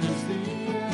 is the air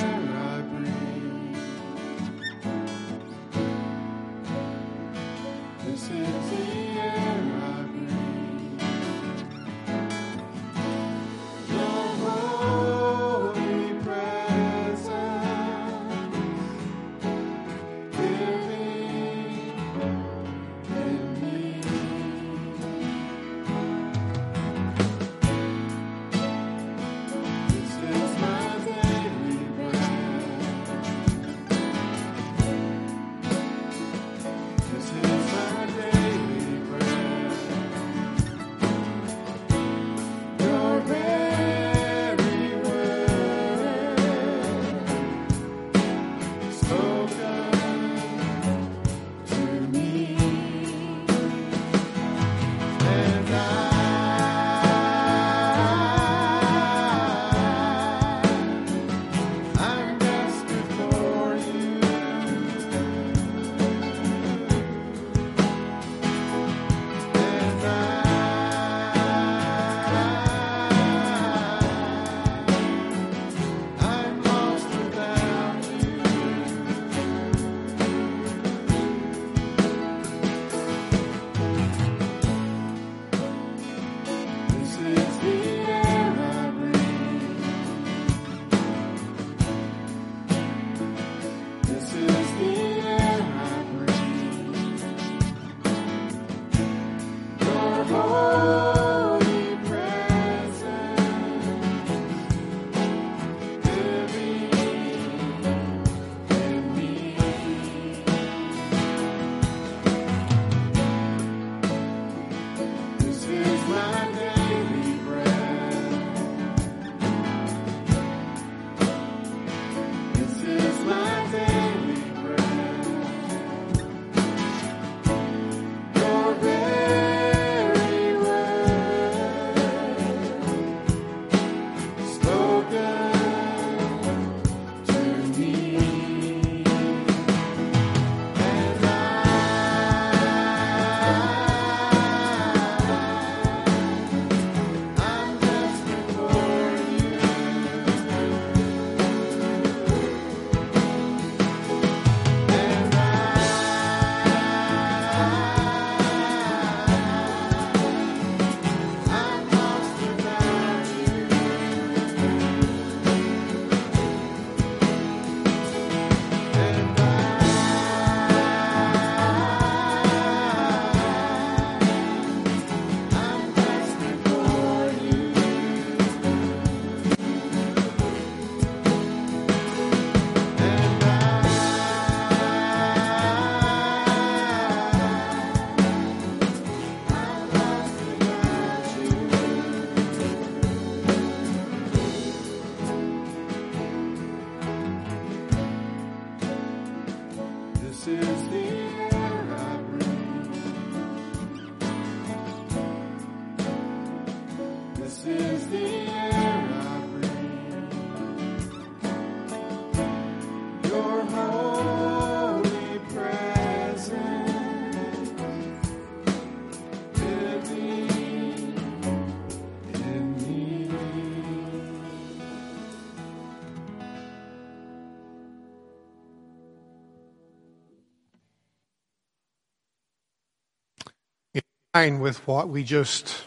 line with what we just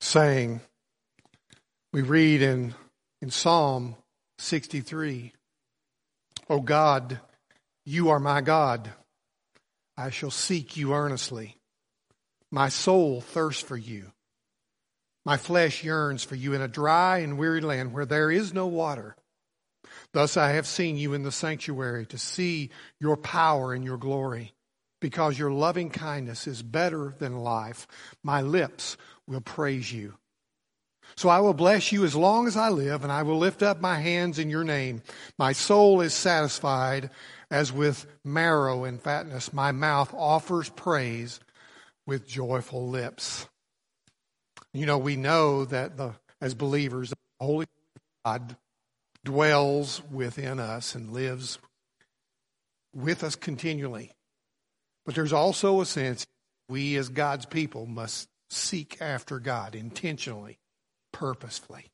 sang, we read in, in Psalm sixty three. 63 O God, you are my God. I shall seek you earnestly. My soul thirsts for you. My flesh yearns for you in a dry and weary land where there is no water. Thus I have seen you in the sanctuary to see your power and your glory. Because your loving kindness is better than life, my lips will praise you. So I will bless you as long as I live, and I will lift up my hands in your name. My soul is satisfied as with marrow and fatness. My mouth offers praise with joyful lips. You know, we know that the, as believers, the Holy God dwells within us and lives with us continually. But there's also a sense we as God's people must seek after God intentionally, purposefully.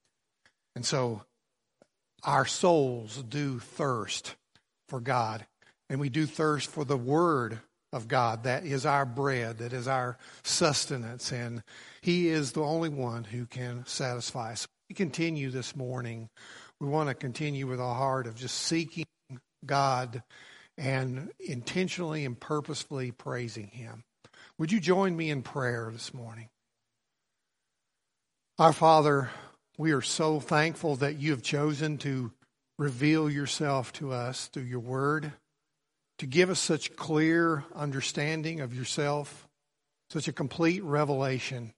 And so our souls do thirst for God. And we do thirst for the Word of God. That is our bread, that is our sustenance. And He is the only one who can satisfy. us. we continue this morning. We want to continue with a heart of just seeking God and intentionally and purposefully praising Him. Would you join me in prayer this morning? Our Father, we are so thankful that you have chosen to reveal yourself to us through your word, to give us such clear understanding of yourself, such a complete revelation.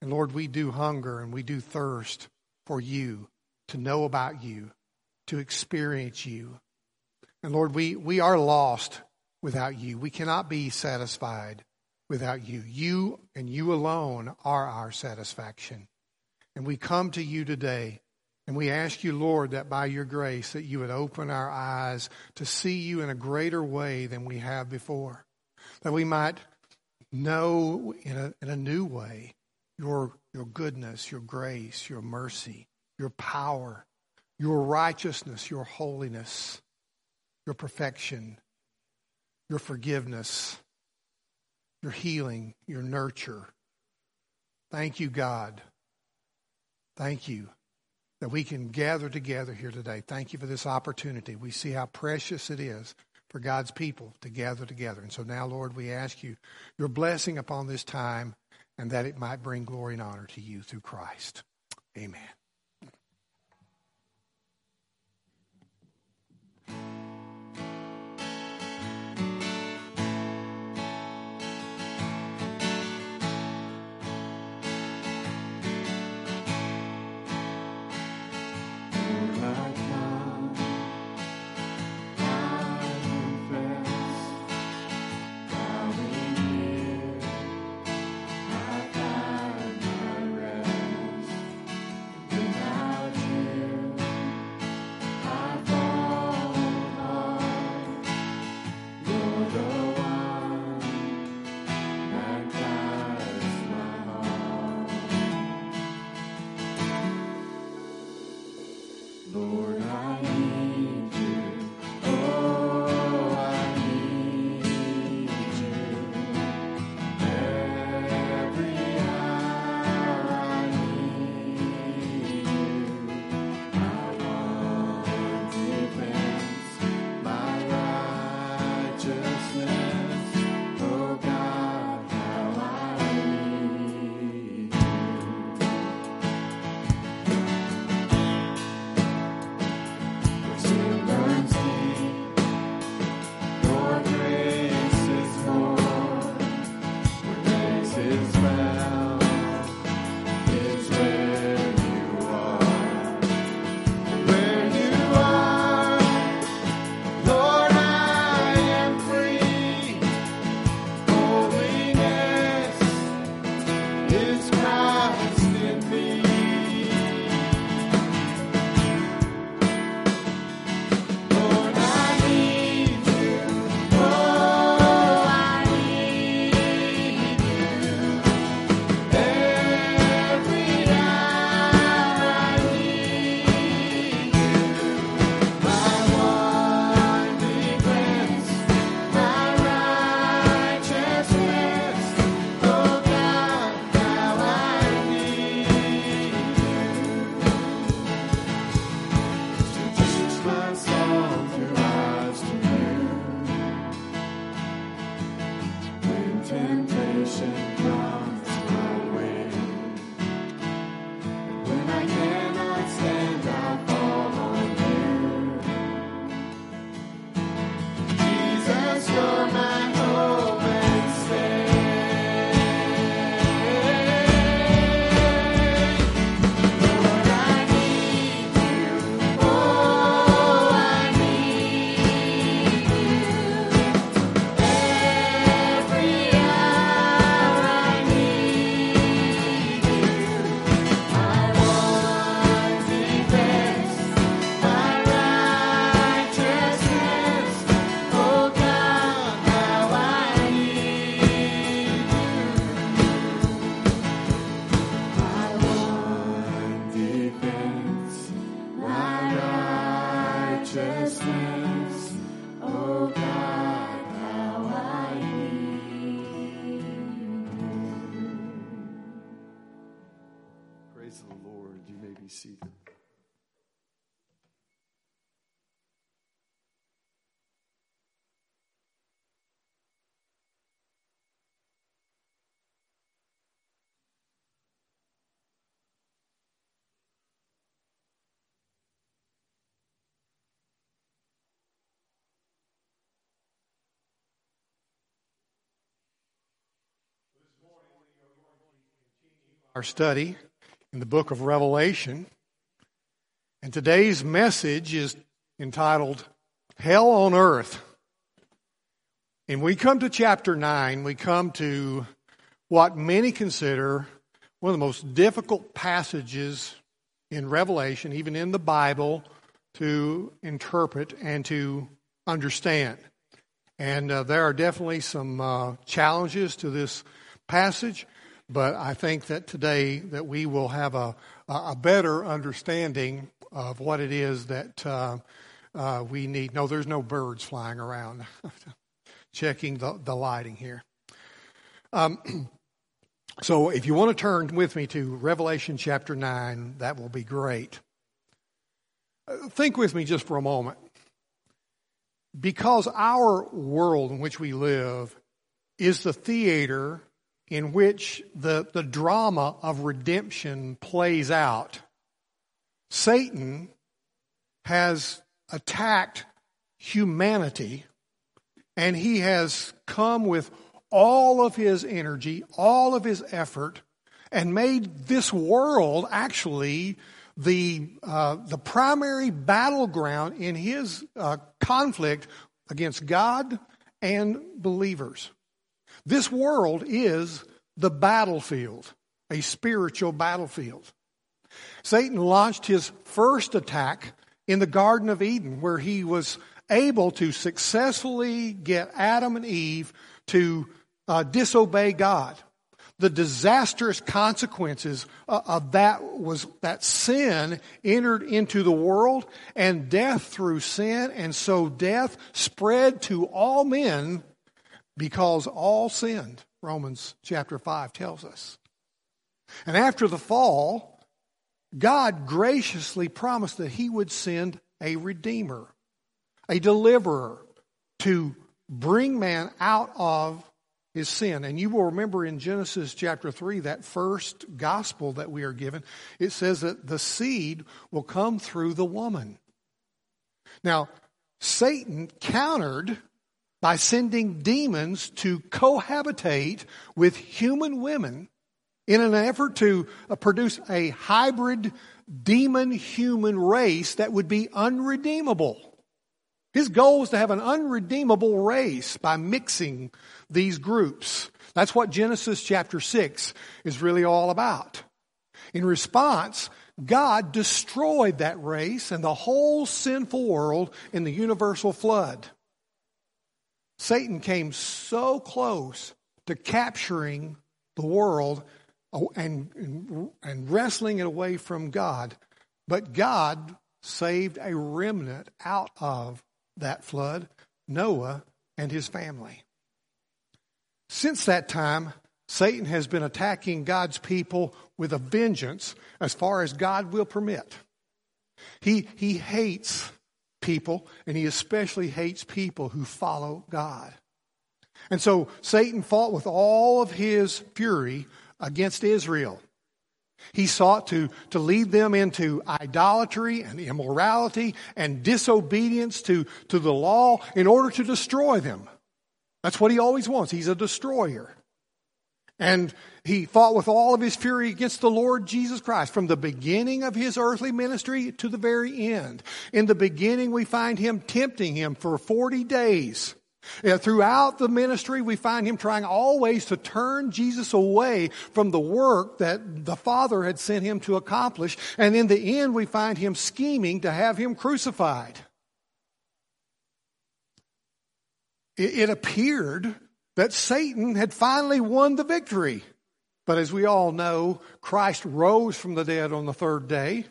And Lord, we do hunger and we do thirst for you, to know about you, to experience you. And Lord, we, we are lost without you. We cannot be satisfied without you. You and you alone are our satisfaction. And we come to you today and we ask you, Lord, that by your grace that you would open our eyes to see you in a greater way than we have before. That we might know in a, in a new way your, your goodness, your grace, your mercy, your power, your righteousness, your holiness, your perfection, your forgiveness, your healing, your nurture. Thank you, God. Thank you that we can gather together here today. Thank you for this opportunity. We see how precious it is for God's people to gather together. And so now, Lord, we ask you your blessing upon this time and that it might bring glory and honor to you through Christ. Amen. Our study in the book of Revelation. And today's message is entitled Hell on Earth. And we come to chapter 9, we come to what many consider one of the most difficult passages in Revelation, even in the Bible, to interpret and to understand. And uh, there are definitely some uh, challenges to this passage. But I think that today that we will have a, a better understanding of what it is that uh, uh, we need. No, there's no birds flying around. Checking the, the lighting here. Um, so if you want to turn with me to Revelation chapter 9, that will be great. Uh, think with me just for a moment. Because our world in which we live is the theater in which the, the drama of redemption plays out. Satan has attacked humanity and he has come with all of his energy, all of his effort, and made this world actually the, uh, the primary battleground in his uh, conflict against God and believers. This world is the battlefield, a spiritual battlefield. Satan launched his first attack in the Garden of Eden, where he was able to successfully get Adam and Eve to uh, disobey God. The disastrous consequences uh, of that was that sin entered into the world and death through sin, and so death spread to all men because all sinned, Romans chapter 5 tells us. And after the fall, God graciously promised that He would send a Redeemer, a deliverer to bring man out of his sin. And you will remember in Genesis chapter 3, that first gospel that we are given, it says that the seed will come through the woman. Now, Satan countered by sending demons to cohabitate with human women in an effort to uh, produce a hybrid demon human race that would be unredeemable. His goal was to have an unredeemable race by mixing these groups. That's what Genesis chapter 6 is really all about. In response, God destroyed that race and the whole sinful world in the universal flood. Satan came so close to capturing the world uh, and, and, and wrestling it away from God. But God saved a remnant out of that flood, Noah and his family. Since that time, Satan has been attacking God's people with a vengeance as far as God will permit. He, he hates people, and he especially hates people who follow God. And so Satan fought with all of his fury against Israel. He sought to, to lead them into idolatry and immorality and disobedience to, to the law in order to destroy them. That's what he always wants. He's a destroyer. And he fought with all of his fury against the Lord Jesus Christ from the beginning of his earthly ministry to the very end. In the beginning, we find him tempting him for 40 days. throughout the ministry, we find him trying always to turn Jesus away from the work that the Father had sent him to accomplish. And in the end, we find him scheming to have him crucified. It, it appeared that Satan had finally won the victory. But as we all know, Christ rose from the dead on the third day,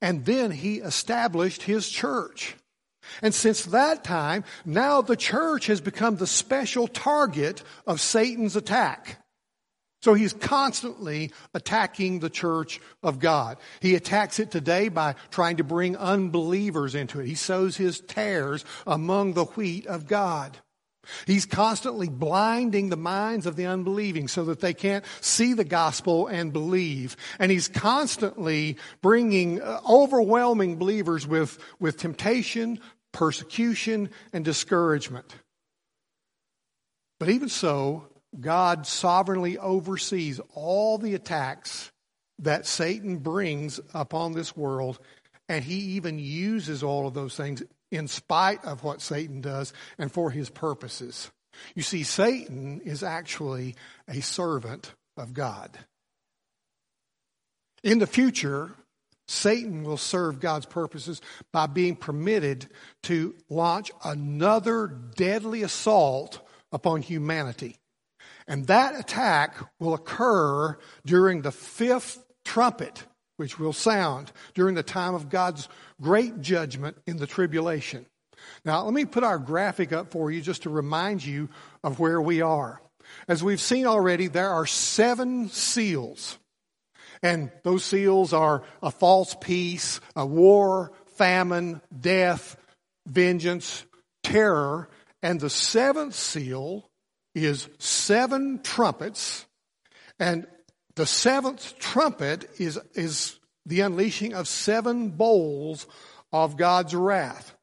and then he established his church. And since that time, now the church has become the special target of Satan's attack. So he's constantly attacking the church of God. He attacks it today by trying to bring unbelievers into it. He sows his tares among the wheat of God. He's constantly blinding the minds of the unbelieving so that they can't see the gospel and believe. And he's constantly bringing uh, overwhelming believers with, with temptation, persecution, and discouragement. But even so, God sovereignly oversees all the attacks that Satan brings upon this world, and he even uses all of those things in spite of what Satan does and for his purposes. You see, Satan is actually a servant of God. In the future, Satan will serve God's purposes by being permitted to launch another deadly assault upon humanity. And that attack will occur during the fifth trumpet, which will sound during the time of God's great judgment in the tribulation. Now, let me put our graphic up for you just to remind you of where we are. As we've seen already, there are seven seals. And those seals are a false peace, a war, famine, death, vengeance, terror. And the seventh seal is seven trumpets, and the seventh trumpet is, is the unleashing of seven bowls of God's wrath.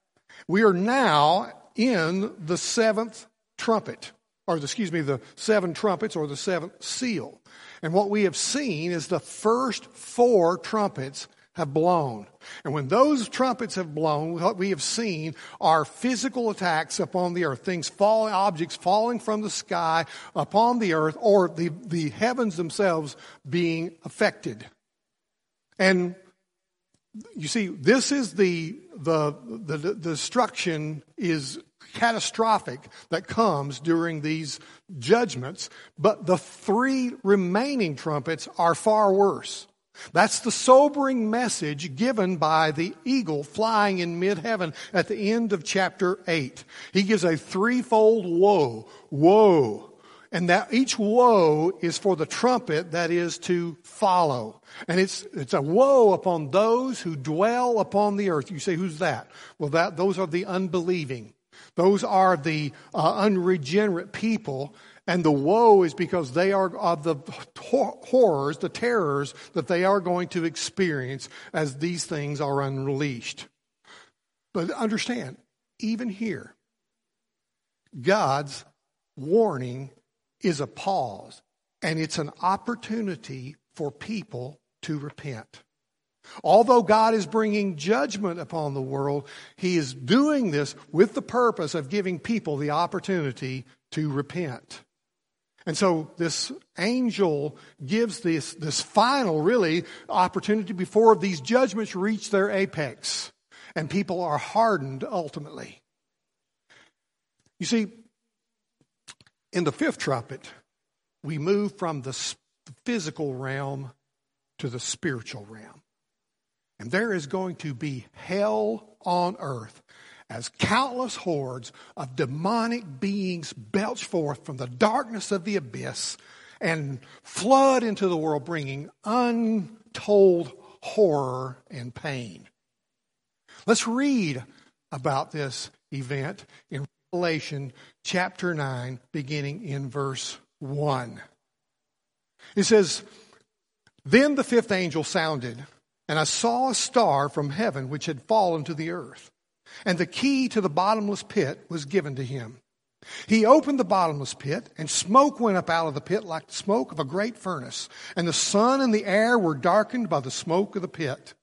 We are now in the seventh trumpet, or excuse me, the seven trumpets or the seventh seal. And what we have seen is the first four trumpets have blown. And when those trumpets have blown, what we have seen are physical attacks upon the earth, things falling, objects falling from the sky upon the earth, or the, the heavens themselves being affected. And you see, this is the, the, the, the destruction is catastrophic that comes during these judgments, but the three remaining trumpets are far worse. That's the sobering message given by the eagle flying in mid heaven at the end of chapter 8. He gives a threefold woe, woe. And that each woe is for the trumpet that is to follow. And it's, it's a woe upon those who dwell upon the earth. You say, who's that? Well, that, those are the unbelieving. Those are the uh, unregenerate people and the woe is because they are of the horrors, the terrors that they are going to experience as these things are unleashed. But understand, even here, God's warning is a pause and it's an opportunity for people to repent. Although God is bringing judgment upon the world, He is doing this with the purpose of giving people the opportunity to repent. And so this angel gives this, this final, really, opportunity before these judgments reach their apex and people are hardened ultimately. You see, in the fifth trumpet, we move from the physical realm to the spiritual realm. And there is going to be hell on earth as countless hordes of demonic beings belch forth from the darkness of the abyss and flood into the world, bringing untold horror and pain. Let's read about this event in Revelation chapter 9, beginning in verse 1. It says, Then the fifth angel sounded, and I saw a star from heaven which had fallen to the earth and the key to the bottomless pit was given to him. He opened the bottomless pit, and smoke went up out of the pit like the smoke of a great furnace, and the sun and the air were darkened by the smoke of the pit.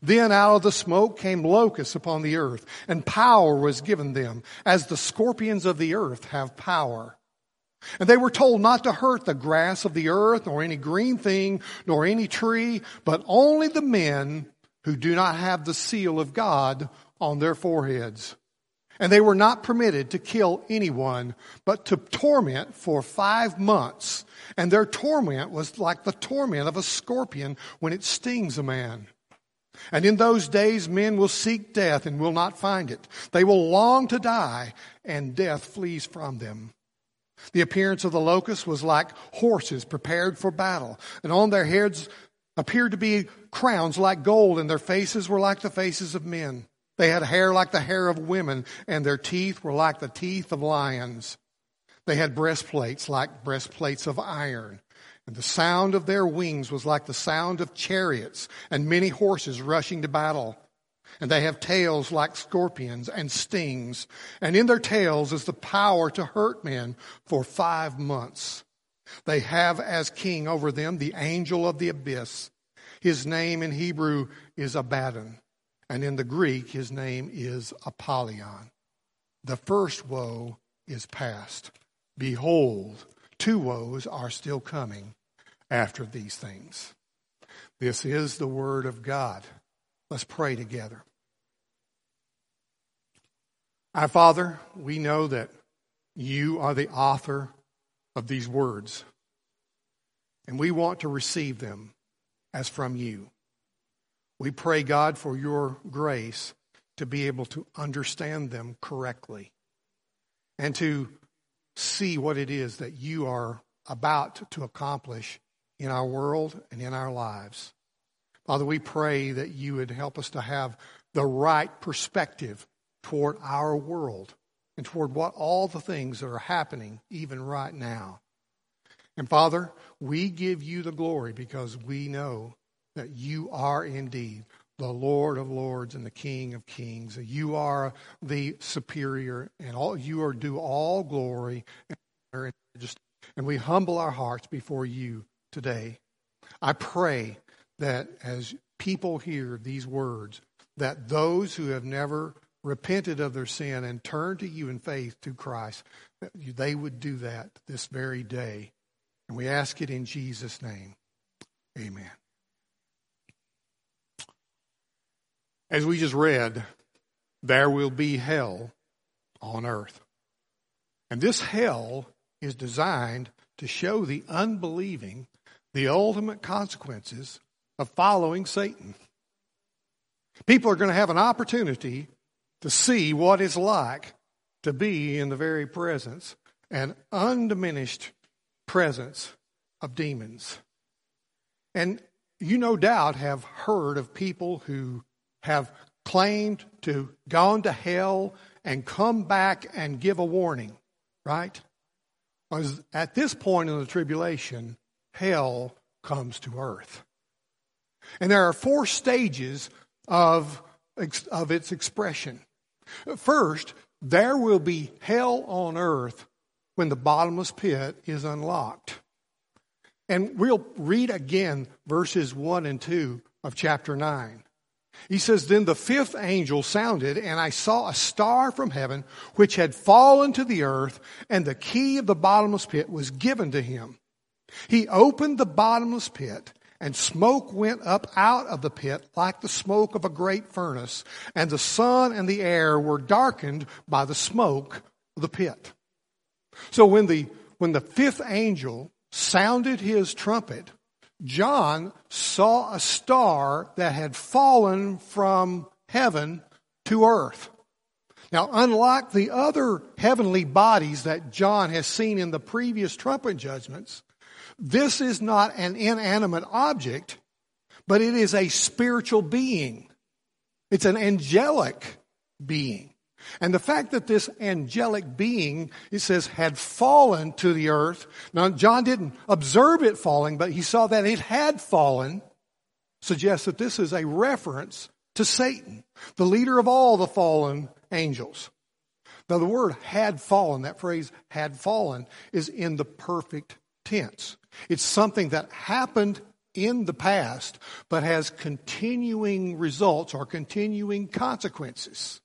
Then out of the smoke came locusts upon the earth, and power was given them, as the scorpions of the earth have power. And they were told not to hurt the grass of the earth, nor any green thing, nor any tree, but only the men who do not have the seal of God on their foreheads. And they were not permitted to kill anyone, but to torment for five months. And their torment was like the torment of a scorpion when it stings a man. And in those days, men will seek death and will not find it. They will long to die, and death flees from them. The appearance of the locusts was like horses prepared for battle, and on their heads appeared to be crowns like gold, and their faces were like the faces of men. They had hair like the hair of women, and their teeth were like the teeth of lions. They had breastplates like breastplates of iron, and the sound of their wings was like the sound of chariots and many horses rushing to battle. And they have tails like scorpions and stings, and in their tails is the power to hurt men for five months. They have as king over them the angel of the abyss. His name in Hebrew is Abaddon and in the Greek, his name is Apollyon. The first woe is past. Behold, two woes are still coming after these things. This is the word of God. Let's pray together. Our Father, we know that you are the author of these words, and we want to receive them as from you. We pray, God, for your grace to be able to understand them correctly and to see what it is that you are about to accomplish in our world and in our lives. Father, we pray that you would help us to have the right perspective toward our world and toward what all the things that are happening even right now. And Father, we give you the glory because we know that you are indeed the Lord of lords and the King of kings. You are the superior, and all you are due all glory and honor and we humble our hearts before you today. I pray that as people hear these words, that those who have never repented of their sin and turned to you in faith to Christ, that they would do that this very day. And we ask it in Jesus' name. Amen. As we just read, there will be hell on earth. And this hell is designed to show the unbelieving the ultimate consequences of following Satan. People are going to have an opportunity to see what it's like to be in the very presence and undiminished presence of demons. And you no doubt have heard of people who have claimed to gone to hell and come back and give a warning, right? Because at this point in the tribulation, hell comes to earth. And there are four stages of, of its expression. First, there will be hell on earth when the bottomless pit is unlocked. And we'll read again verses 1 and 2 of chapter 9. He says, Then the fifth angel sounded, and I saw a star from heaven which had fallen to the earth, and the key of the bottomless pit was given to him. He opened the bottomless pit, and smoke went up out of the pit like the smoke of a great furnace, and the sun and the air were darkened by the smoke of the pit. So when the, when the fifth angel sounded his trumpet, John saw a star that had fallen from heaven to earth. Now, unlike the other heavenly bodies that John has seen in the previous trumpet judgments, this is not an inanimate object, but it is a spiritual being. It's an angelic being. And the fact that this angelic being, it says, had fallen to the earth. Now, John didn't observe it falling, but he saw that it had fallen, suggests that this is a reference to Satan, the leader of all the fallen angels. Now, the word had fallen, that phrase had fallen, is in the perfect tense. It's something that happened in the past, but has continuing results or continuing consequences.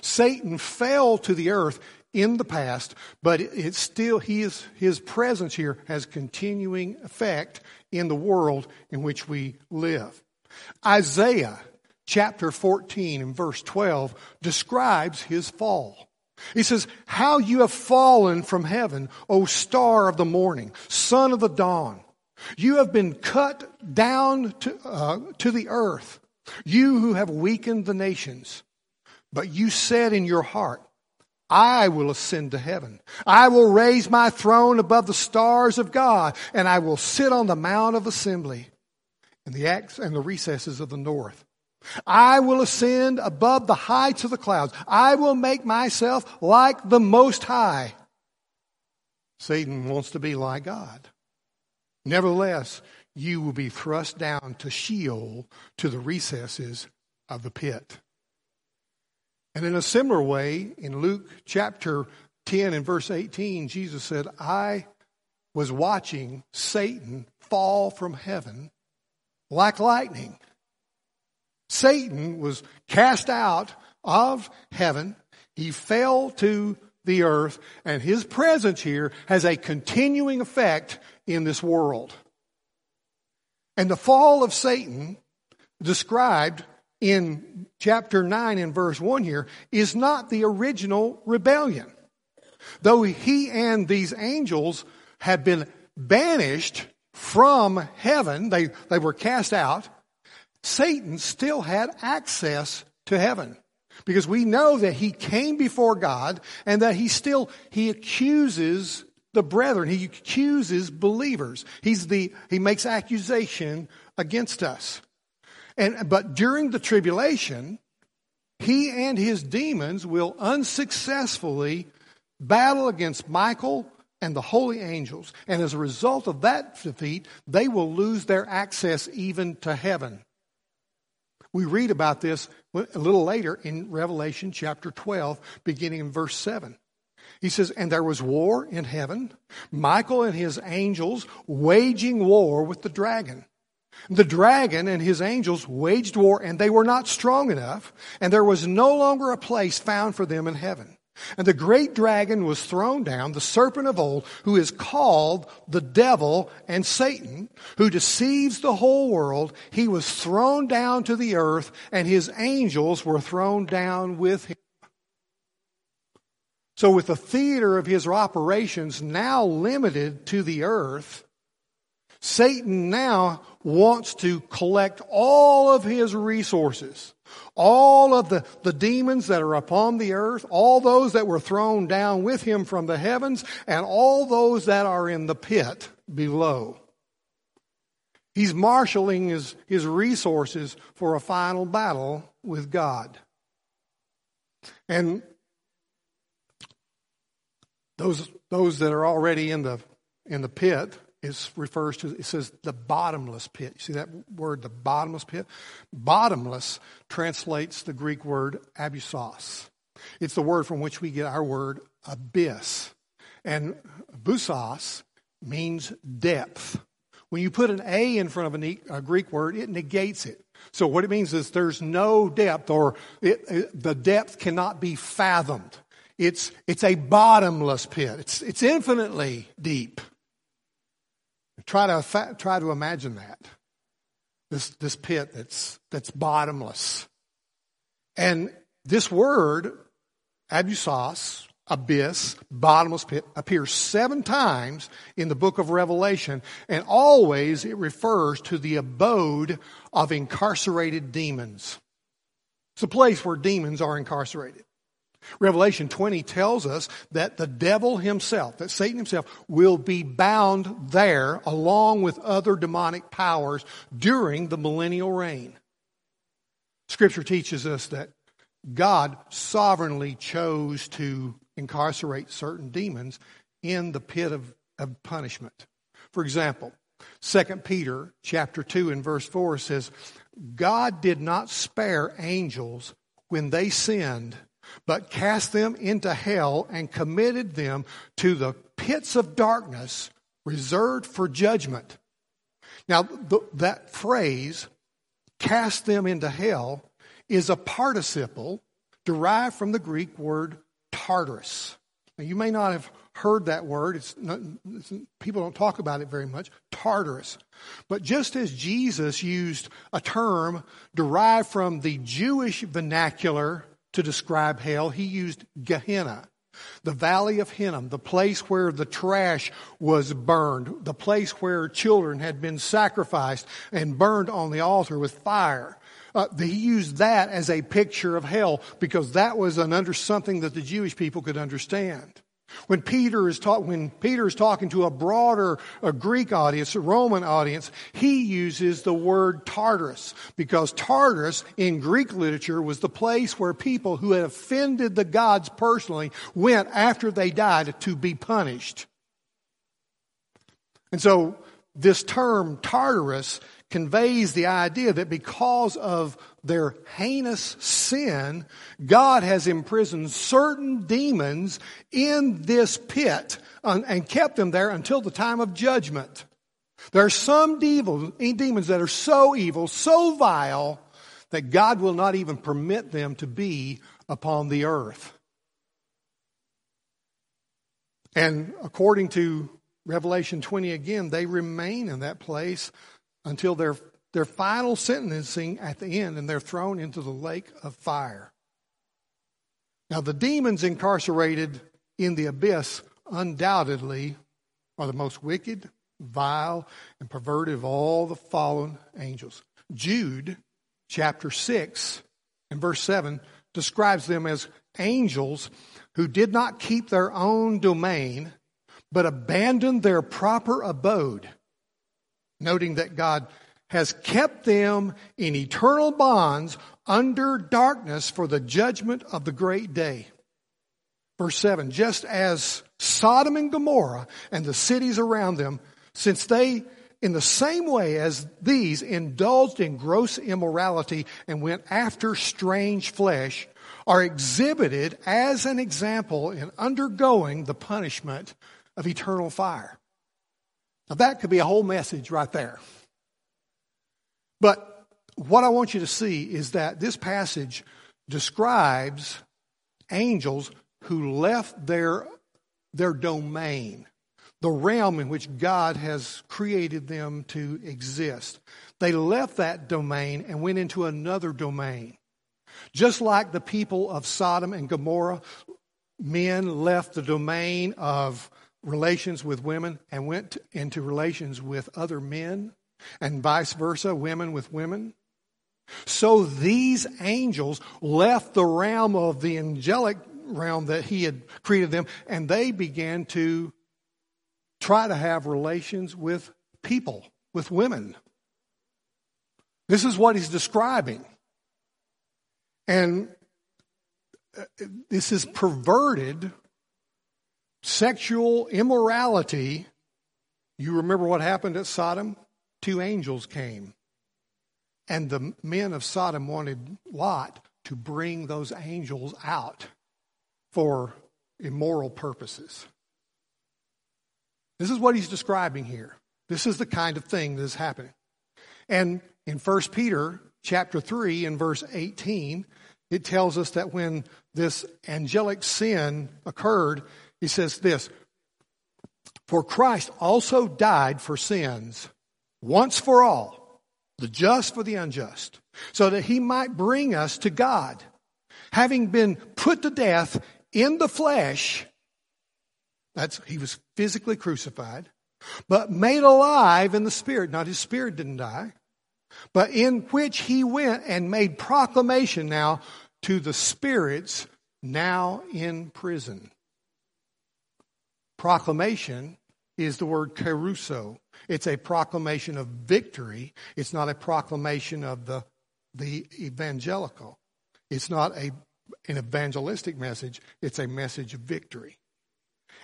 Satan fell to the earth in the past, but it's still his, his presence here has continuing effect in the world in which we live. Isaiah chapter 14 and verse 12 describes his fall. He says, How you have fallen from heaven, O star of the morning, son of the dawn. You have been cut down to, uh, to the earth, you who have weakened the nations. But you said in your heart, I will ascend to heaven. I will raise my throne above the stars of God, and I will sit on the mount of assembly in the acts and the recesses of the north. I will ascend above the heights of the clouds. I will make myself like the Most High. Satan wants to be like God. Nevertheless, you will be thrust down to Sheol, to the recesses of the pit. And in a similar way, in Luke chapter 10 and verse 18, Jesus said, I was watching Satan fall from heaven like lightning. Satan was cast out of heaven. He fell to the earth, and his presence here has a continuing effect in this world. And the fall of Satan, described in chapter 9 and verse 1 here, is not the original rebellion. Though he and these angels had been banished from heaven, they, they were cast out, Satan still had access to heaven. Because we know that he came before God and that he still, he accuses the brethren. He accuses believers. He's the, he makes accusation against us. And, but during the tribulation, he and his demons will unsuccessfully battle against Michael and the holy angels. And as a result of that defeat, they will lose their access even to heaven. We read about this a little later in Revelation chapter 12, beginning in verse 7. He says, And there was war in heaven, Michael and his angels waging war with the dragon. The dragon and his angels waged war, and they were not strong enough, and there was no longer a place found for them in heaven. And the great dragon was thrown down, the serpent of old, who is called the devil and Satan, who deceives the whole world. He was thrown down to the earth, and his angels were thrown down with him. So, with the theater of his operations now limited to the earth, Satan now wants to collect all of his resources all of the, the demons that are upon the earth, all those that were thrown down with him from the heavens, and all those that are in the pit below. He's marshaling his, his resources for a final battle with God. And those, those that are already in the, in the pit, is refers to it says the bottomless pit. You see that word, the bottomless pit? Bottomless translates the Greek word abyssos. It's the word from which we get our word abyss. And busos means depth. When you put an A in front of a, Greek word, it negates it. So what it means is there's no depth, or it, it, the depth cannot be fathomed. It's, it's a bottomless pit. It's, it's infinitely deep. Try to, try to imagine that. This, this pit that's, that's bottomless. And this word, abusos, abyss, bottomless pit, appears seven times in the book of Revelation, and always it refers to the abode of incarcerated demons. It's a place where demons are incarcerated. Revelation 20 tells us that the devil himself, that Satan himself, will be bound there along with other demonic powers during the millennial reign. Scripture teaches us that God sovereignly chose to incarcerate certain demons in the pit of, of punishment. For example, 2 Peter chapter 2 and verse 4 says, God did not spare angels when they sinned but cast them into hell and committed them to the pits of darkness reserved for judgment. Now, th- that phrase, cast them into hell, is a participle derived from the Greek word Tartarus. Now, you may not have heard that word. It's not, it's, people don't talk about it very much. Tartarus. But just as Jesus used a term derived from the Jewish vernacular to describe hell, he used Gehenna, the valley of Hinnom, the place where the trash was burned, the place where children had been sacrificed and burned on the altar with fire. Uh, he used that as a picture of hell because that was an under something that the Jewish people could understand. When Peter is when Peter is talking to a broader a Greek audience, a Roman audience, he uses the word Tartarus because Tartarus in Greek literature was the place where people who had offended the gods personally went after they died to be punished. And so this term Tartarus conveys the idea that because of their heinous sin, God has imprisoned certain demons in this pit uh, and kept them there until the time of judgment. There are some eh, demons that are so evil, so vile, that God will not even permit them to be upon the earth. And according to Revelation 20 again, they remain in that place until their, their final sentencing at the end and they're thrown into the lake of fire. Now, the demons incarcerated in the abyss undoubtedly are the most wicked, vile, and perverted of all the fallen angels. Jude chapter 6 and verse 7 describes them as angels who did not keep their own domain, but abandoned their proper abode noting that God has kept them in eternal bonds under darkness for the judgment of the great day. Verse 7 Just as Sodom and Gomorrah and the cities around them, since they, in the same way as these, indulged in gross immorality and went after strange flesh, are exhibited as an example in undergoing the punishment of eternal fire. Now, that could be a whole message right there. But what I want you to see is that this passage describes angels who left their, their domain, the realm in which God has created them to exist. They left that domain and went into another domain. Just like the people of Sodom and Gomorrah, men left the domain of relations with women and went into relations with other men, and vice versa, women with women. So these angels left the realm of the angelic realm that he had created them, and they began to try to have relations with people, with women. This is what he's describing. And uh, this is perverted sexual immorality, you remember what happened at Sodom? Two angels came. And the men of Sodom wanted Lot to bring those angels out for immoral purposes. This is what he's describing here. This is the kind of thing that is happening. And in 1 Peter chapter 3 and verse 18, it tells us that when this angelic sin occurred, he says this For Christ also died for sins once for all, the just for the unjust, so that he might bring us to God. Having been put to death in the flesh, that's he was physically crucified, but made alive in the spirit. Not his spirit didn't die, but in which he went and made proclamation now to the spirits now in prison proclamation is the word kerusso. It's a proclamation of victory. It's not a proclamation of the, the evangelical. It's not a, an evangelistic message. It's a message of victory.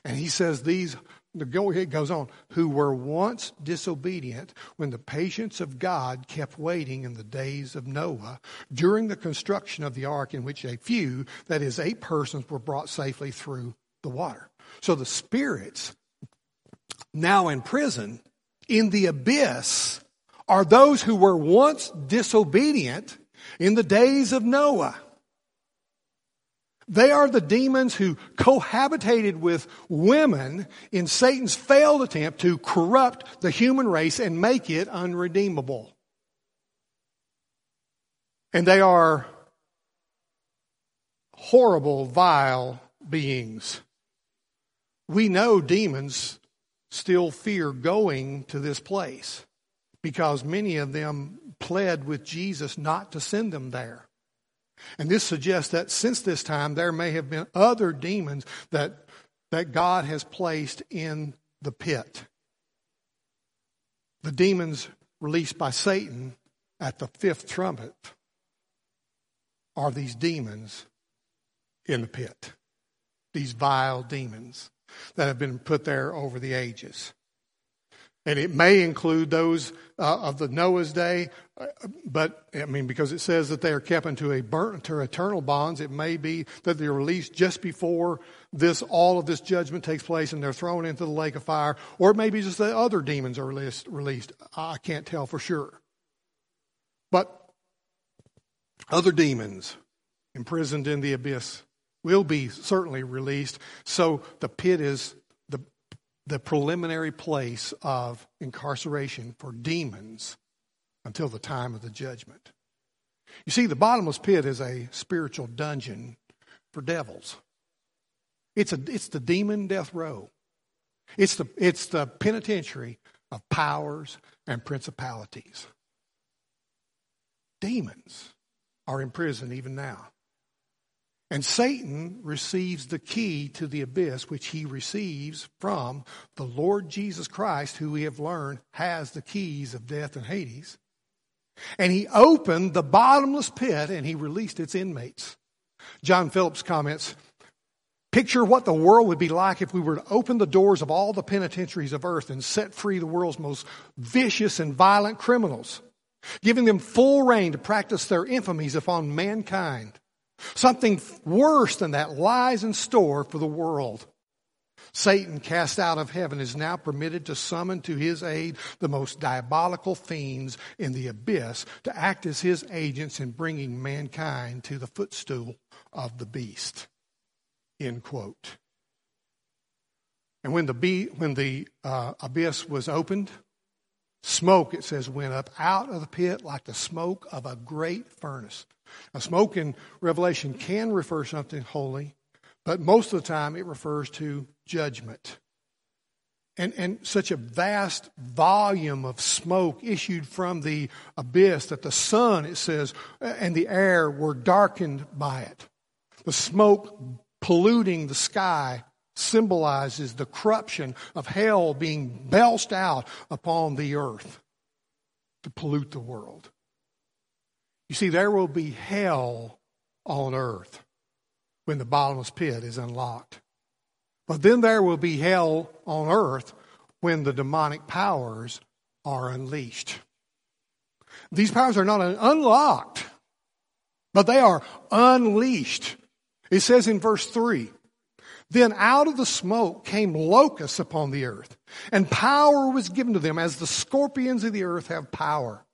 And he says these, the go it goes on, who were once disobedient when the patience of God kept waiting in the days of Noah during the construction of the ark in which a few, that is eight persons, were brought safely through the water. So the spirits now in prison in the abyss are those who were once disobedient in the days of Noah. They are the demons who cohabitated with women in Satan's failed attempt to corrupt the human race and make it unredeemable. And they are horrible, vile beings we know demons still fear going to this place because many of them pled with Jesus not to send them there. And this suggests that since this time there may have been other demons that, that God has placed in the pit. The demons released by Satan at the fifth trumpet are these demons in the pit, these vile demons that have been put there over the ages. And it may include those uh, of the Noah's day, uh, but I mean, because it says that they are kept into a burnt to eternal bonds, it may be that they're released just before this, all of this judgment takes place and they're thrown into the lake of fire, or it may be just that other demons are released. released. I can't tell for sure. But other demons imprisoned in the abyss will be certainly released. So the pit is the preliminary place of incarceration for demons until the time of the judgment. You see, the bottomless pit is a spiritual dungeon for devils. It's, a, it's the demon death row. It's the, it's the penitentiary of powers and principalities. Demons are in prison even now. And Satan receives the key to the abyss, which he receives from the Lord Jesus Christ, who we have learned has the keys of death and Hades. And he opened the bottomless pit and he released its inmates. John Phillips comments Picture what the world would be like if we were to open the doors of all the penitentiaries of earth and set free the world's most vicious and violent criminals, giving them full reign to practice their infamies upon mankind. Something worse than that lies in store for the world. Satan, cast out of heaven, is now permitted to summon to his aid the most diabolical fiends in the abyss to act as his agents in bringing mankind to the footstool of the beast. End quote. And when the, be, when the uh, abyss was opened, smoke, it says, went up out of the pit like the smoke of a great furnace. Now, smoke in Revelation can refer to something holy, but most of the time it refers to judgment. And, and such a vast volume of smoke issued from the abyss that the sun, it says, and the air were darkened by it. The smoke polluting the sky symbolizes the corruption of hell being belched out upon the earth to pollute the world. You see, there will be hell on earth when the bottomless pit is unlocked. But then there will be hell on earth when the demonic powers are unleashed. These powers are not unlocked, but they are unleashed. It says in verse 3 Then out of the smoke came locusts upon the earth, and power was given to them as the scorpions of the earth have power.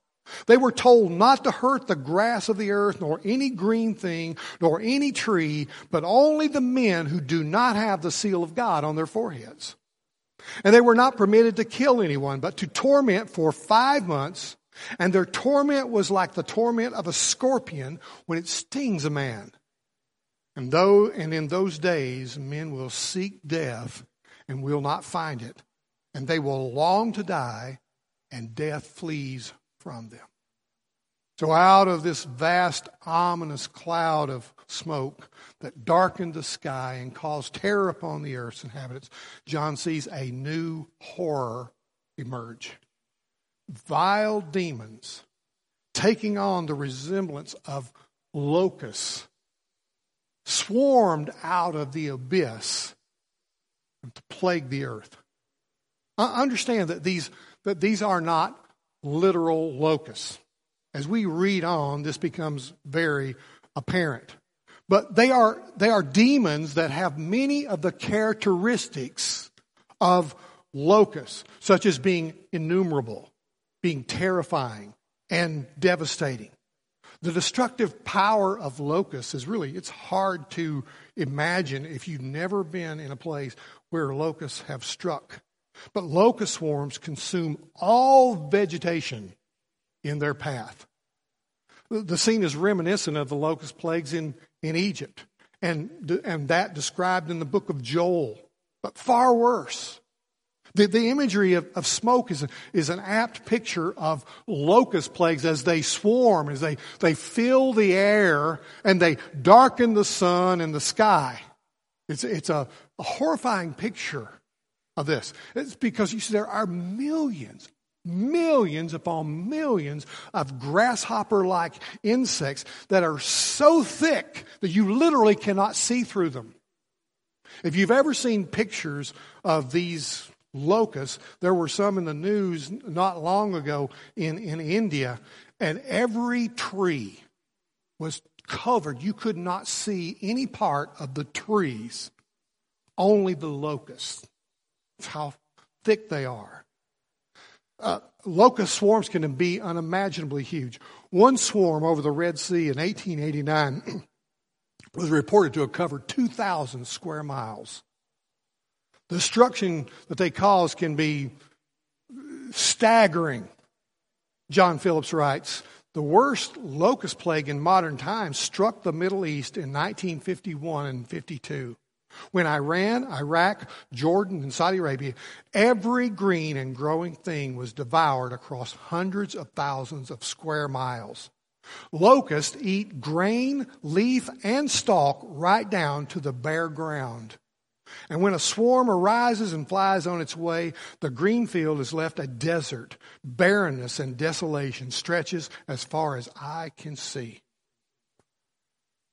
They were told not to hurt the grass of the earth, nor any green thing, nor any tree, but only the men who do not have the seal of God on their foreheads. And they were not permitted to kill anyone, but to torment for five months. And their torment was like the torment of a scorpion when it stings a man. And though, and in those days, men will seek death and will not find it. And they will long to die, and death flees from them. So, out of this vast, ominous cloud of smoke that darkened the sky and caused terror upon the earth's inhabitants, John sees a new horror emerge. Vile demons taking on the resemblance of locusts swarmed out of the abyss to plague the earth. I understand that these, that these are not literal locusts. As we read on, this becomes very apparent. But they are, they are demons that have many of the characteristics of locusts, such as being innumerable, being terrifying, and devastating. The destructive power of locusts is really, it's hard to imagine if you've never been in a place where locusts have struck. But locust swarms consume all vegetation in their path. The scene is reminiscent of the locust plagues in, in Egypt, and, and that described in the book of Joel. but far worse. The, the imagery of, of smoke is, a, is an apt picture of locust plagues as they swarm, as they, they fill the air and they darken the sun and the sky. It's, it's a, a horrifying picture of this. It's because you see, there are millions, millions upon millions of grasshopper like insects that are so thick that you literally cannot see through them. If you've ever seen pictures of these locusts, there were some in the news not long ago in, in India, and every tree was covered. You could not see any part of the trees, only the locusts. How thick they are. Uh, locust swarms can be unimaginably huge. One swarm over the Red Sea in 1889 was reported to have covered 2,000 square miles. The destruction that they cause can be staggering. John Phillips writes The worst locust plague in modern times struck the Middle East in 1951 and 52. When Iran, Iraq, Jordan, and Saudi Arabia, every green and growing thing was devoured across hundreds of thousands of square miles. Locusts eat grain, leaf, and stalk right down to the bare ground. And when a swarm arises and flies on its way, the green field is left a desert. Barrenness and desolation stretches as far as eye can see.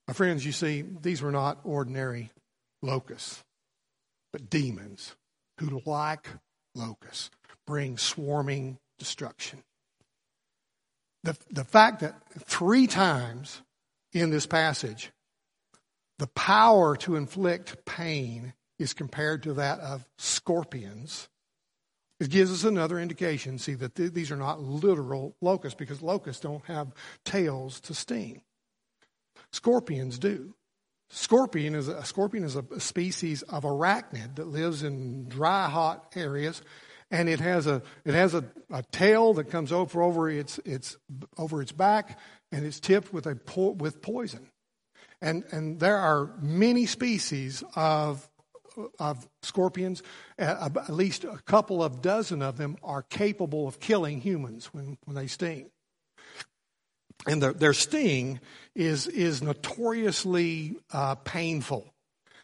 My friends, you see, these were not ordinary locusts, but demons who, like locusts, bring swarming destruction. The, the fact that three times in this passage, the power to inflict pain is compared to that of scorpions. It gives us another indication, see, that th- these are not literal locusts because locusts don't have tails to sting. Scorpions do. Scorpion is a, scorpion is a, a species of arachnid that lives in dry, hot areas, and it has a it has a, a tail that comes over over its its over its back, and it's tipped with a po- with poison. And and there are many species of of scorpions. At least a couple of dozen of them are capable of killing humans when, when they sting and the, their sting is, is notoriously uh, painful.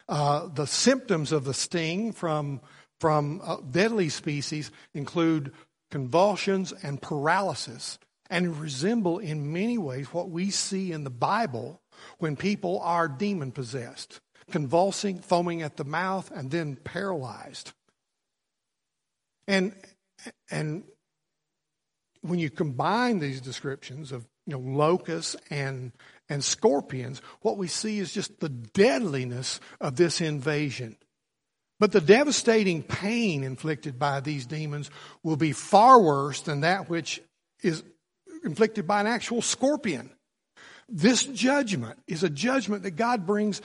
Uh, the symptoms of the sting from, from uh, deadly species include convulsions and paralysis and resemble in many ways what we see in the Bible when people are demon possessed, convulsing, foaming at the mouth, and then paralyzed. And, and when you combine these descriptions of you know, locusts and, and scorpions, what we see is just the deadliness of this invasion. But the devastating pain inflicted by these demons will be far worse than that which is inflicted by an actual scorpion. This judgment is a judgment that God brings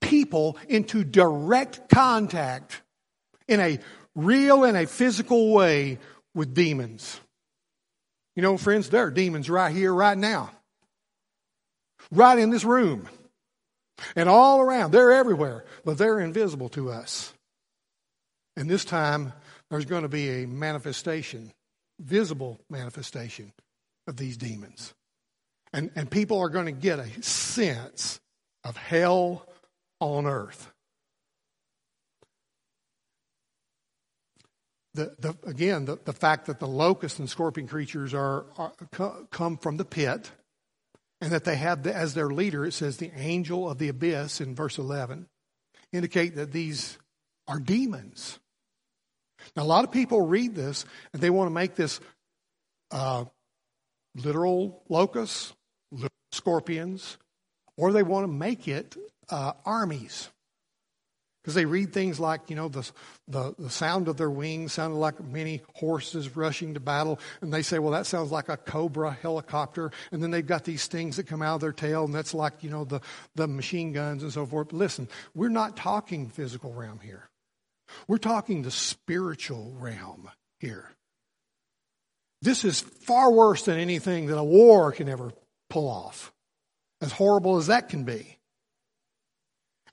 people into direct contact in a real and a physical way with demons. You know, friends, there are demons right here, right now. Right in this room. And all around. They're everywhere, but they're invisible to us. And this time, there's going to be a manifestation, visible manifestation of these demons. And, and people are going to get a sense of hell on earth. The, the, again, the, the fact that the locust and scorpion creatures are, are, come from the pit, and that they have the, as their leader, it says the angel of the abyss in verse 11, indicate that these are demons. Now, a lot of people read this and they want to make this uh, literal locusts, literal scorpions, or they want to make it uh, armies. Because they read things like, you know, the, the, the, sound of their wings sounded like many horses rushing to battle. And they say, well, that sounds like a cobra helicopter. And then they've got these stings that come out of their tail, and that's like, you know, the, the machine guns and so forth. But listen, we're not talking physical realm here. We're talking the spiritual realm here. This is far worse than anything that a war can ever pull off, as horrible as that can be.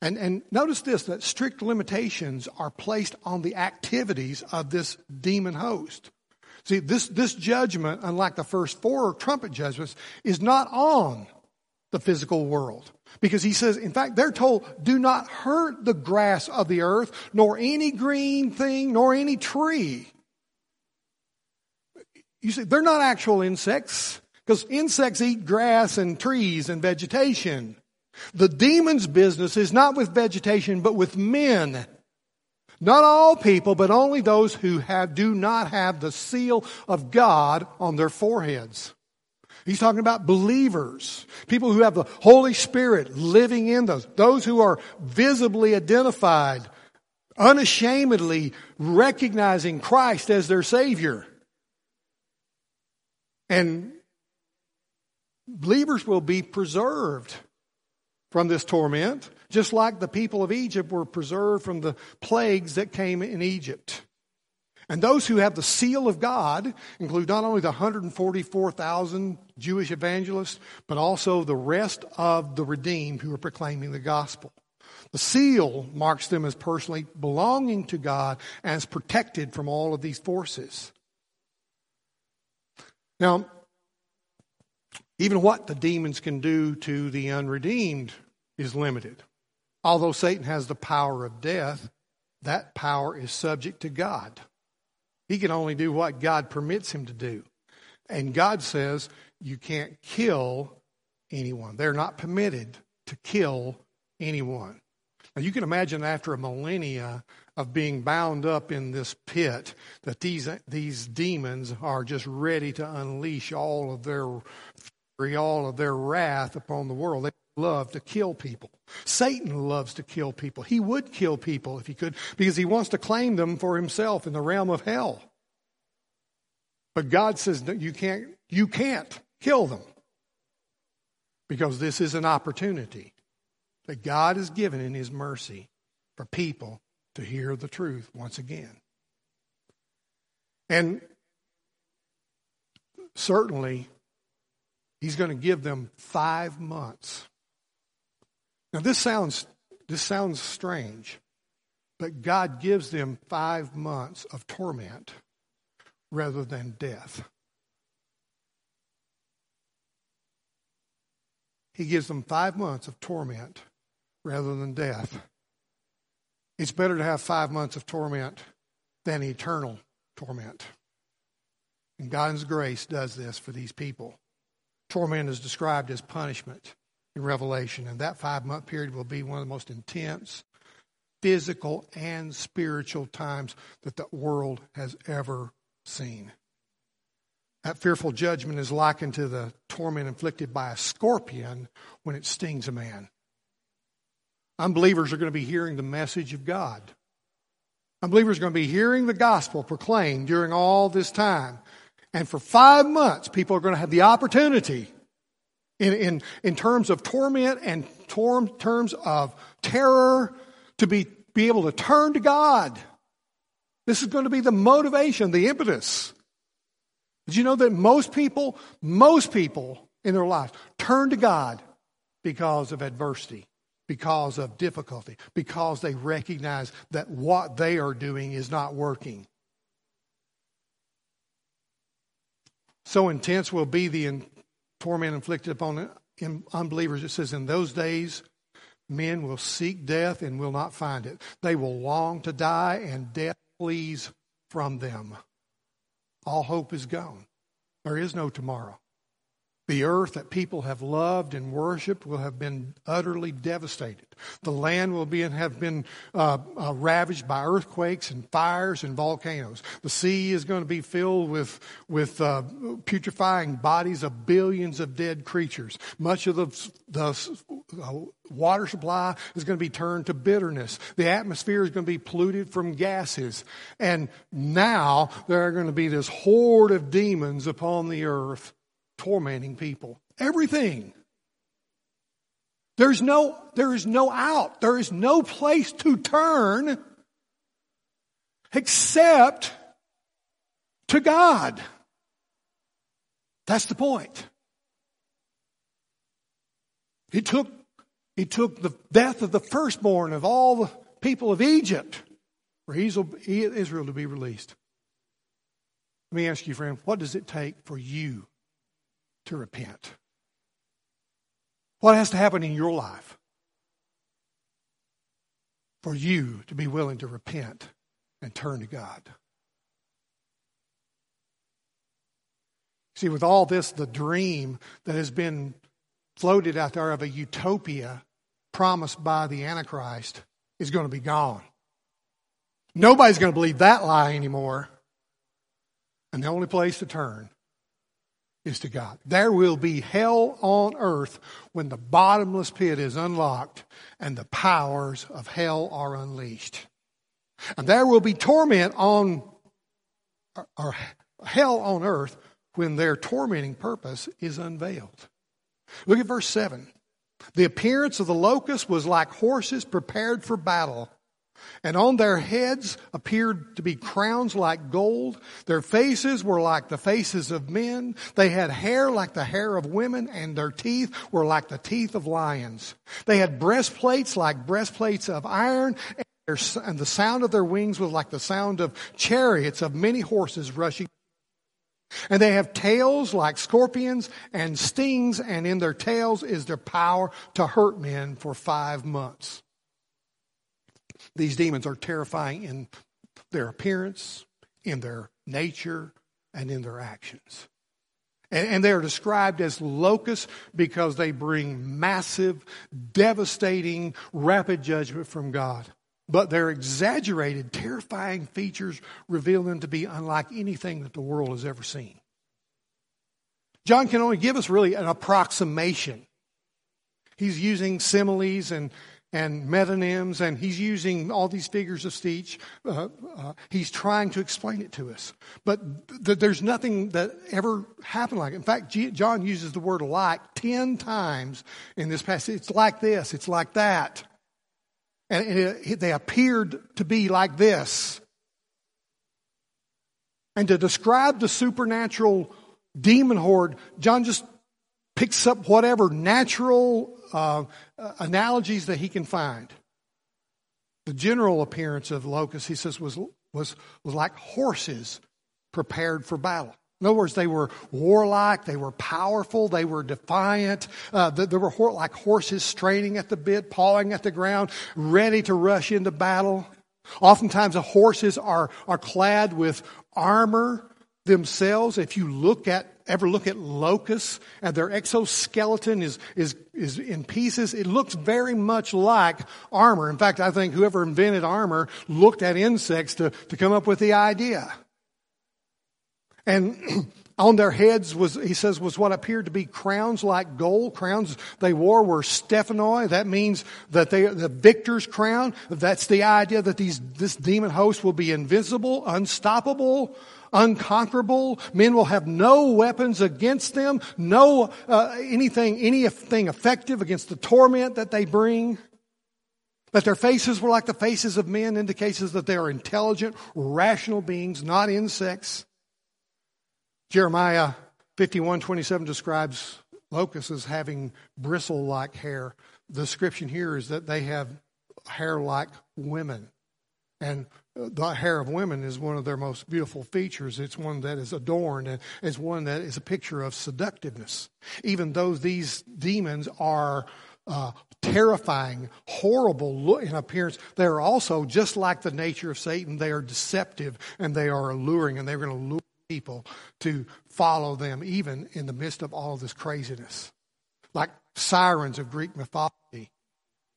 And, and notice this that strict limitations are placed on the activities of this demon host. See, this, this judgment, unlike the first four trumpet judgments, is not on the physical world. Because he says, in fact, they're told, do not hurt the grass of the earth, nor any green thing, nor any tree. You see, they're not actual insects, because insects eat grass and trees and vegetation. The demon's business is not with vegetation, but with men. Not all people, but only those who have, do not have the seal of God on their foreheads. He's talking about believers, people who have the Holy Spirit living in those, those who are visibly identified, unashamedly recognizing Christ as their Savior. And believers will be preserved from this torment, just like the people of Egypt were preserved from the plagues that came in Egypt. And those who have the seal of God include not only the 144,000 Jewish evangelists, but also the rest of the redeemed who are proclaiming the gospel. The seal marks them as personally belonging to God as protected from all of these forces. Now, even what the demons can do to the unredeemed is limited. Although Satan has the power of death, that power is subject to God. He can only do what God permits him to do. And God says you can't kill anyone. They're not permitted to kill anyone. Now you can imagine after a millennia of being bound up in this pit that these these demons are just ready to unleash all of their all of their wrath upon the world. They love to kill people. Satan loves to kill people. He would kill people if he could because he wants to claim them for himself in the realm of hell. But God says that you can't you can't kill them. Because this is an opportunity that God has given in his mercy for people to hear the truth once again. And certainly He's going to give them five months. Now this sounds this sounds strange, but God gives them five months of torment rather than death. He gives them five months of torment rather than death. It's better to have five months of torment than eternal torment. And God's grace does this for these people. Torment is described as punishment in Revelation, and that five month period will be one of the most intense physical and spiritual times that the world has ever seen. That fearful judgment is likened to the torment inflicted by a scorpion when it stings a man. Unbelievers are going to be hearing the message of God. Unbelievers are going to be hearing the gospel proclaimed during all this time. And for five months, people are going to have the opportunity in, in, in terms of torment and terms of terror to be, be able to turn to God. This is going to be the motivation, the impetus. Did you know that most people, most people in their lives turn to God because of adversity, because of difficulty, because they recognize that what they are doing is not working. So intense will be the torment inflicted upon unbelievers. It says, In those days, men will seek death and will not find it. They will long to die, and death flees from them. All hope is gone. There is no tomorrow. The earth that people have loved and worshiped will have been utterly devastated. The land will be and have been uh, uh, ravaged by earthquakes and fires and volcanoes. The sea is going to be filled with with uh, putrefying bodies of billions of dead creatures. Much of the the uh, water supply is going to be turned to bitterness. The atmosphere is going to be polluted from gases. And now there are going to be this horde of demons upon the earth tormenting people. Everything. There's no, there is no out. There is no place to turn except to God. That's the point. It took, He took the death of the firstborn of all the people of Egypt for Israel to be released. Let me ask you, friend, what does it take for you to repent? What has to happen in your life for you to be willing to repent and turn to God? See, with all this, the dream that has been floated out there of a utopia promised by the Antichrist is going to be gone. Nobody's going to believe that lie anymore. And the only place to turn is to God. There will be hell on earth when the bottomless pit is unlocked and the powers of hell are unleashed. And there will be torment on, or hell on earth when their tormenting purpose is unveiled. Look at verse 7. The appearance of the locusts was like horses prepared for battle. And on their heads appeared to be crowns like gold. Their faces were like the faces of men. They had hair like the hair of women, and their teeth were like the teeth of lions. They had breastplates like breastplates of iron, and the sound of their wings was like the sound of chariots of many horses rushing. And they have tails like scorpions and stings, and in their tails is their power to hurt men for five months. These demons are terrifying in their appearance, in their nature, and in their actions. And, and they are described as locusts because they bring massive, devastating, rapid judgment from God. But their exaggerated, terrifying features reveal them to be unlike anything that the world has ever seen. John can only give us really an approximation. He's using similes and, and metonyms, and he's using all these figures of speech. Uh, uh, he's trying to explain it to us. But th- there's nothing that ever happened like it. In fact, G- John uses the word like 10 times in this passage. It's like this, it's like that. And it, it, they appeared to be like this. And to describe the supernatural demon horde, John just picks up whatever natural uh, analogies that he can find. The general appearance of locusts, he says, was, was, was like horses prepared for battle. In other words, they were warlike, they were powerful, they were defiant. Uh, they, they were like horses straining at the bit, pawing at the ground, ready to rush into battle. Oftentimes, the horses are, are clad with armor themselves. If you look at ever look at locusts and their exoskeleton is, is, is in pieces, it looks very much like armor. In fact, I think whoever invented armor looked at insects to, to come up with the idea. And on their heads was, he says, was what appeared to be crowns like gold. Crowns they wore were stephanoi. That means that they, the victor's crown. That's the idea that these, this demon host will be invisible, unstoppable, unconquerable. Men will have no weapons against them, no uh, anything, anything effective against the torment that they bring. That their faces were like the faces of men indicates that they are intelligent, rational beings, not insects. Jeremiah 51:27 describes locusts as having bristle-like hair. The description here is that they have hair like women. And the hair of women is one of their most beautiful features. It's one that is adorned and it's one that is a picture of seductiveness. Even though these demons are uh, terrifying, horrible in appearance, they are also, just like the nature of Satan, they are deceptive and they are alluring and they're going to lure people to follow them even in the midst of all of this craziness. Like sirens of Greek mythology,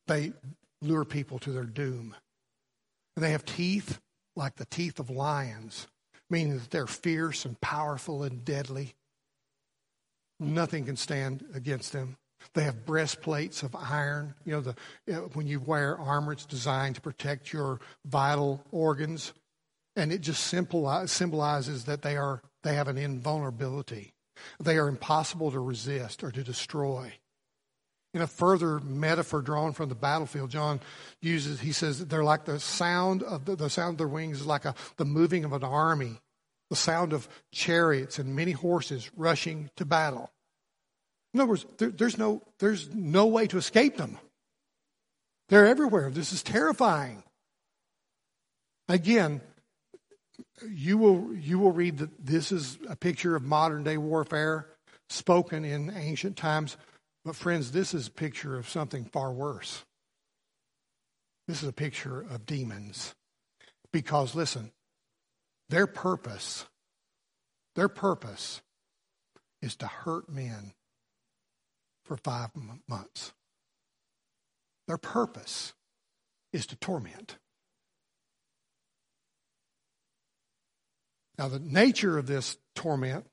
they lure people to their doom. They have teeth like the teeth of lions, meaning that they're fierce and powerful and deadly. Nothing can stand against them. They have breastplates of iron. You know, the, you know, when you wear armor, it's designed to protect your vital organs. And it just symbolizes that they, are, they have an invulnerability. They are impossible to resist or to destroy. In a further metaphor drawn from the battlefield, John uses, he says, they're like the sound of the, the sound of their wings is like a, the moving of an army, the sound of chariots and many horses rushing to battle. In other words, there, there's, no, there's no way to escape them. They're everywhere. This is terrifying. Again, you will you will read that this is a picture of modern day warfare spoken in ancient times. But friends, this is a picture of something far worse. This is a picture of demons. Because listen, their purpose, their purpose is to hurt men for five months. Their purpose is to torment. Now, the nature of this torment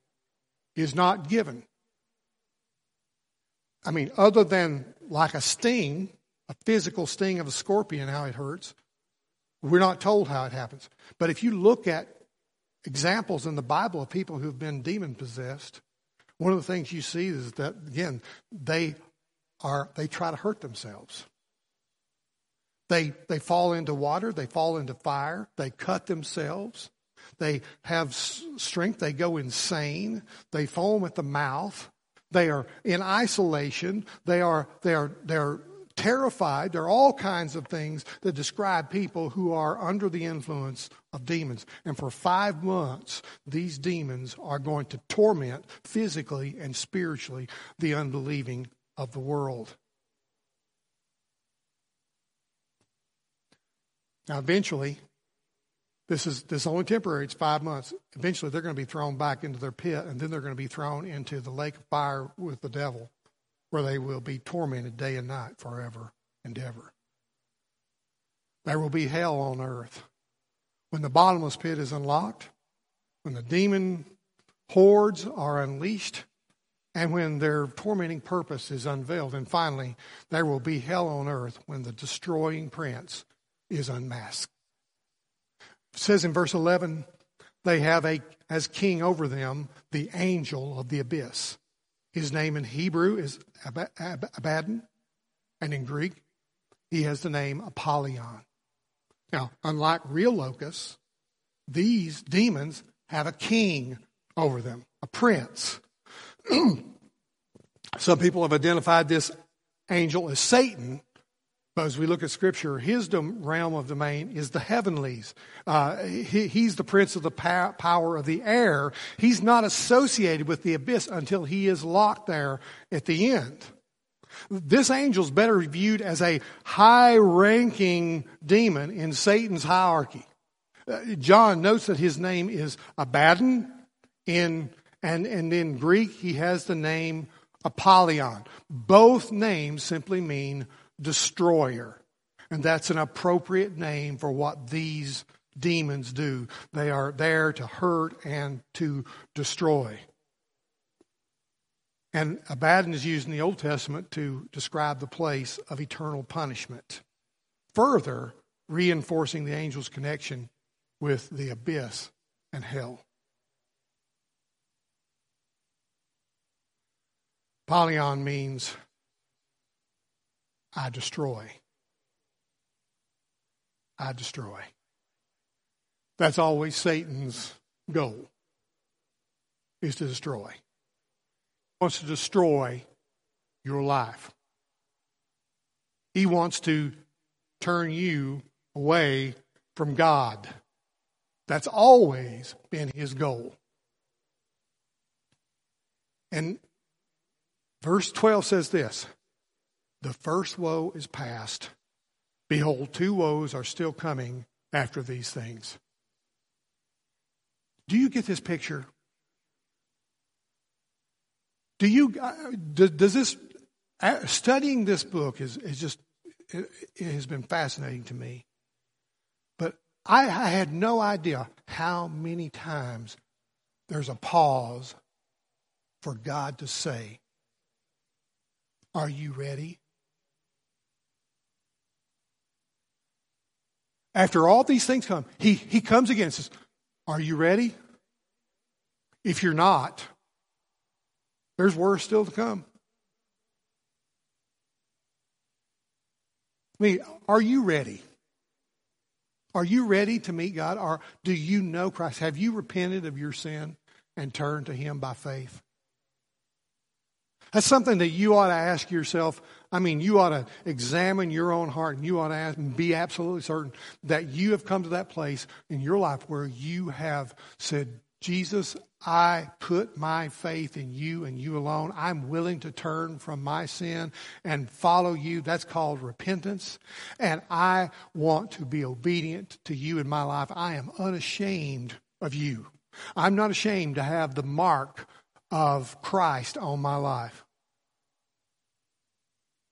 is not given. I mean, other than like a sting, a physical sting of a scorpion, how it hurts, we're not told how it happens. But if you look at examples in the Bible of people who've been demon possessed, one of the things you see is that again they are they try to hurt themselves. They they fall into water, they fall into fire, they cut themselves, they have strength, they go insane, they foam at the mouth, they are in isolation, they are they are they are terrified. There are all kinds of things that describe people who are under the influence of demons. And for five months, these demons are going to torment physically and spiritually the unbelieving of the world. Now, eventually, this is this is only temporary. It's five months. Eventually, they're going to be thrown back into their pit, and then they're going to be thrown into the lake of fire with the devil where they will be tormented day and night forever and ever. There will be hell on earth. When the bottomless pit is unlocked, when the demon hordes are unleashed, and when their tormenting purpose is unveiled. And finally, there will be hell on earth when the destroying prince is unmasked. Says in verse 11, they have a, as king over them the angel of the abyss. His name in Hebrew is Abaddon, and in Greek, he has the name Apollyon. Now, unlike real locusts, these demons have a king over them, a prince. Some people have identified this angel as Satan, but as we look at Scripture, his realm of domain is the heavenlies. Uh, he, he's the prince of the power of the air. He's not associated with the abyss until he is locked there at the end. This angel's better viewed as a high ranking demon in Satan's hierarchy. Uh, John notes that his name is Abaddon in and, and in Greek he has the name Apollyon. Both names simply mean destroyer. And that's an appropriate name for what these demons do. They are there to hurt and to destroy. And Abaddon is used in the Old Testament to describe the place of eternal punishment, further reinforcing the angel's connection with the abyss and hell. Apollyon means I destroy. I destroy. That's always Satan's goal, is to destroy. He wants to destroy your life. He wants to turn you away from God. That's always been his goal. And verse 12 says this the first woe is past. Behold, two woes are still coming after these things. Do you get this picture? Do you, uh, does this, uh, studying this book is, is just, it, it has been fascinating to me. But I, I had no idea how many times there's a pause for God to say, Are you ready? After all these things come, he, he comes again and says, Are you ready? If you're not, there's worse still to come. I mean, are you ready? Are you ready to meet God? Or do you know Christ? Have you repented of your sin and turned to Him by faith? That's something that you ought to ask yourself. I mean, you ought to examine your own heart and you ought to ask be absolutely certain that you have come to that place in your life where you have said, Jesus, I put my faith in you and you alone. I'm willing to turn from my sin and follow you. That's called repentance. And I want to be obedient to you in my life. I am unashamed of you. I'm not ashamed to have the mark of Christ on my life.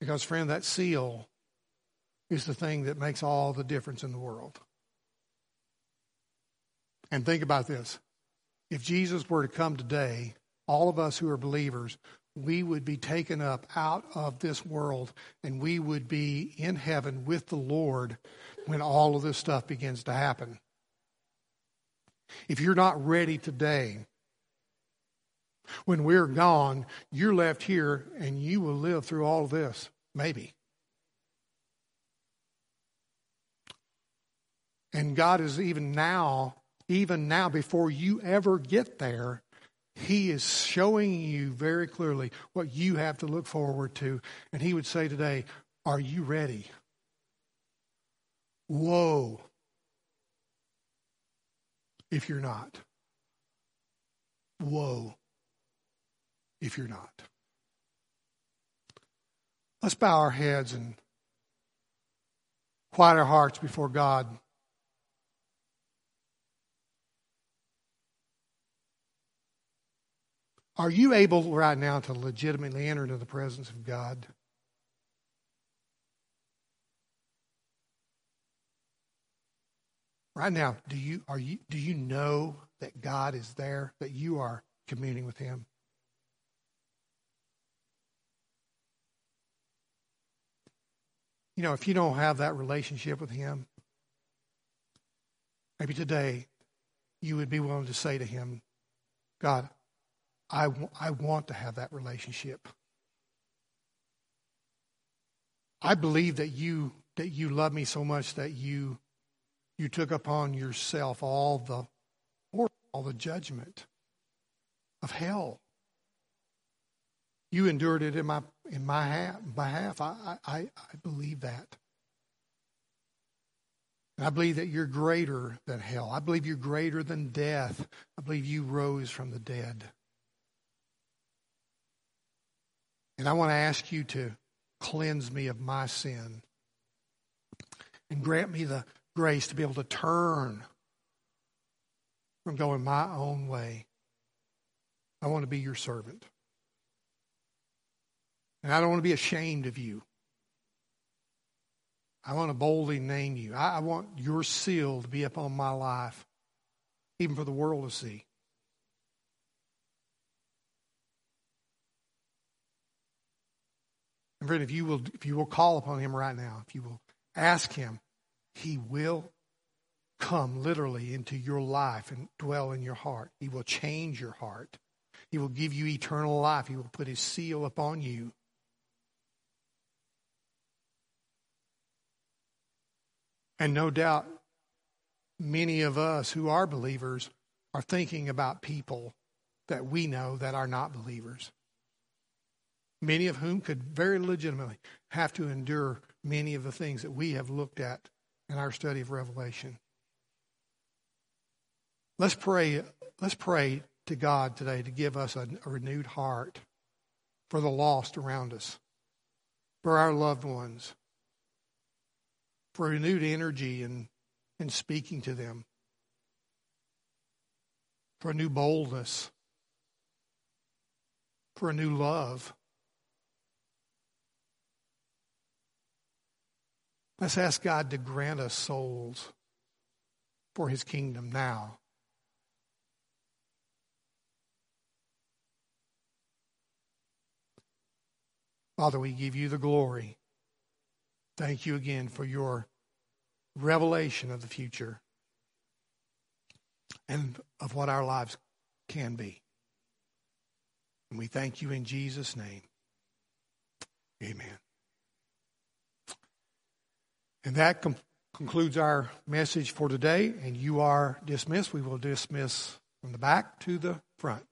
Because, friend, that seal is the thing that makes all the difference in the world. And think about this if Jesus were to come today, all of us who are believers, we would be taken up out of this world and we would be in heaven with the Lord when all of this stuff begins to happen. If you're not ready today, when we're gone, you're left here and you will live through all this, maybe. And God is even now even now, before you ever get there, He is showing you very clearly what you have to look forward to. And He would say today, Are you ready? Whoa. If you're not. Whoa. If you're not. Let's bow our heads and quiet our hearts before God. Are you able right now to legitimately enter into the presence of God? Right now, do you are you do you know that God is there, that you are communing with him? You know, if you don't have that relationship with him, maybe today you would be willing to say to him, God, I, w- I want to have that relationship. I believe that you that you love me so much that you you took upon yourself all the all the judgment of hell. You endured it in my in my behalf. I, I, I believe that. And I believe that you're greater than hell. I believe you're greater than death. I believe you rose from the dead. And I want to ask you to cleanse me of my sin and grant me the grace to be able to turn from going my own way. I want to be your servant. And I don't want to be ashamed of you. I want to boldly name you. I, I want your seal to be upon my life, even for the world to see. And friend, if you will, if you will call upon him right now, if you will ask him, he will come literally into your life and dwell in your heart. He will change your heart. He will give you eternal life. He will put his seal upon you. And no doubt, many of us who are believers are thinking about people that we know that are not believers many of whom could very legitimately have to endure many of the things that we have looked at in our study of Revelation. Let's pray. Let's pray to God today to give us a, a renewed heart for the lost around us, for our loved ones, for renewed energy in, in speaking to them, for a new boldness, for a new love. Let's ask God to grant us souls for his kingdom now. Father, we give you the glory. Thank you again for your revelation of the future and of what our lives can be. And we thank you in Jesus' name. Amen. And that com- concludes our message for today, and you are dismissed. We will dismiss from the back to the front.